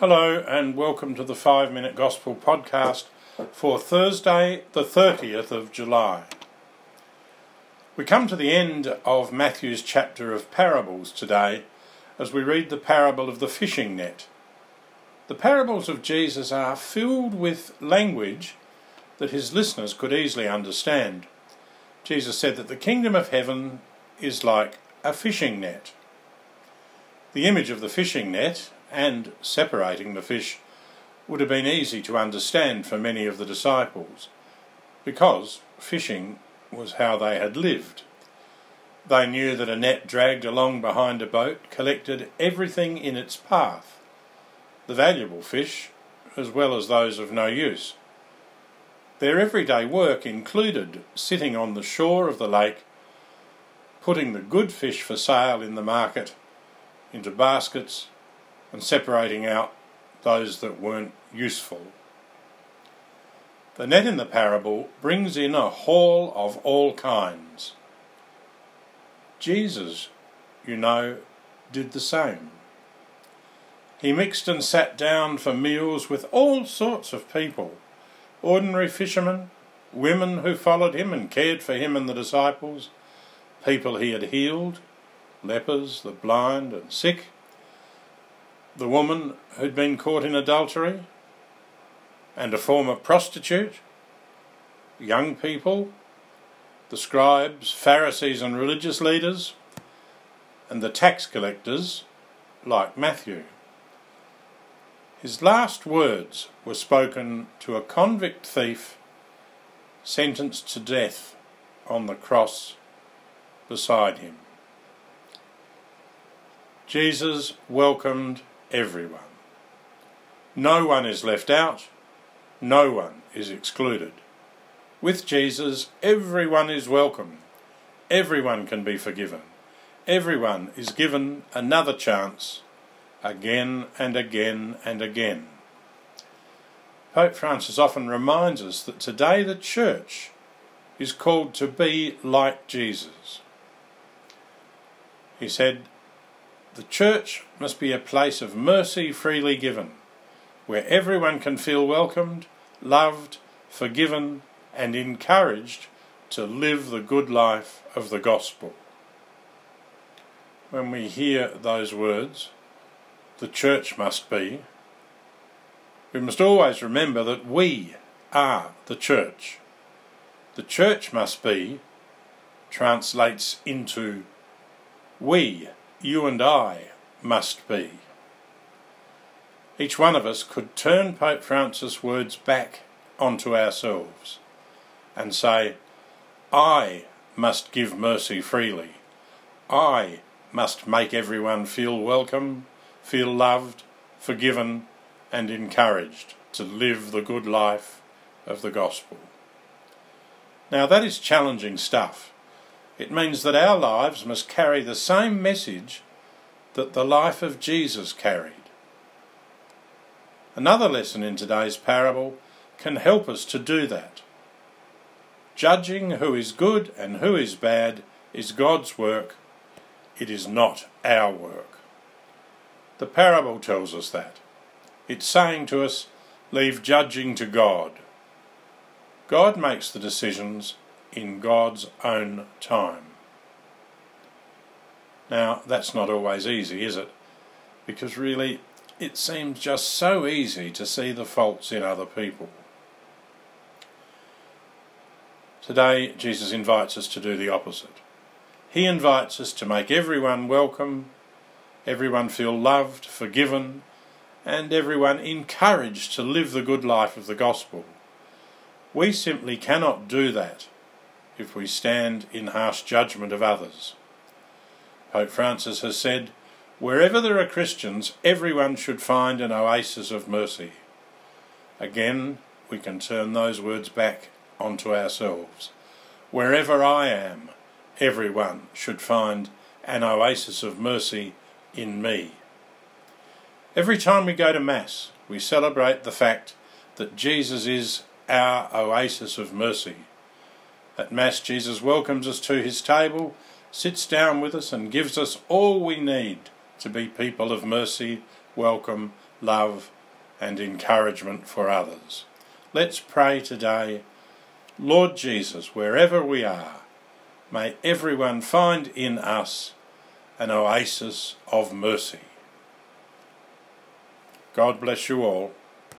Hello, and welcome to the Five Minute Gospel podcast for Thursday, the 30th of July. We come to the end of Matthew's chapter of parables today as we read the parable of the fishing net. The parables of Jesus are filled with language that his listeners could easily understand. Jesus said that the kingdom of heaven is like a fishing net. The image of the fishing net and separating the fish would have been easy to understand for many of the disciples, because fishing was how they had lived. They knew that a net dragged along behind a boat collected everything in its path, the valuable fish as well as those of no use. Their everyday work included sitting on the shore of the lake, putting the good fish for sale in the market into baskets and separating out those that weren't useful. The net in the parable brings in a haul of all kinds. Jesus, you know, did the same. He mixed and sat down for meals with all sorts of people ordinary fishermen, women who followed him and cared for him and the disciples, people he had healed, lepers, the blind, and sick the woman who'd been caught in adultery, and a former prostitute, young people, the scribes, Pharisees, and religious leaders, and the tax collectors like Matthew. His last words were spoken to a convict thief sentenced to death on the cross beside him. Jesus welcomed everyone. No one is left out, no one is excluded. With Jesus, everyone is welcome, everyone can be forgiven, everyone is given another chance again and again and again. Pope Francis often reminds us that today the Church is called to be like Jesus. He said, the church must be a place of mercy freely given, where everyone can feel welcomed, loved, forgiven, and encouraged to live the good life of the gospel. When we hear those words, the church must be, we must always remember that we are the church. The church must be translates into we you and I must be. Each one of us could turn Pope Francis' words back onto ourselves and say, I must give mercy freely. I must make everyone feel welcome, feel loved, forgiven, and encouraged to live the good life of the gospel. Now, that is challenging stuff. It means that our lives must carry the same message that the life of Jesus carried. Another lesson in today's parable can help us to do that. Judging who is good and who is bad is God's work, it is not our work. The parable tells us that. It's saying to us, leave judging to God. God makes the decisions in God's own time. Now, that's not always easy, is it? Because really, it seems just so easy to see the faults in other people. Today, Jesus invites us to do the opposite. He invites us to make everyone welcome, everyone feel loved, forgiven, and everyone encouraged to live the good life of the gospel. We simply cannot do that if we stand in harsh judgment of others. Pope Francis has said, Wherever there are Christians, everyone should find an oasis of mercy. Again, we can turn those words back onto ourselves. Wherever I am, everyone should find an oasis of mercy in me. Every time we go to Mass, we celebrate the fact that Jesus is our oasis of mercy. At Mass, Jesus welcomes us to his table, sits down with us, and gives us all we need to be people of mercy, welcome, love, and encouragement for others. Let's pray today. Lord Jesus, wherever we are, may everyone find in us an oasis of mercy. God bless you all.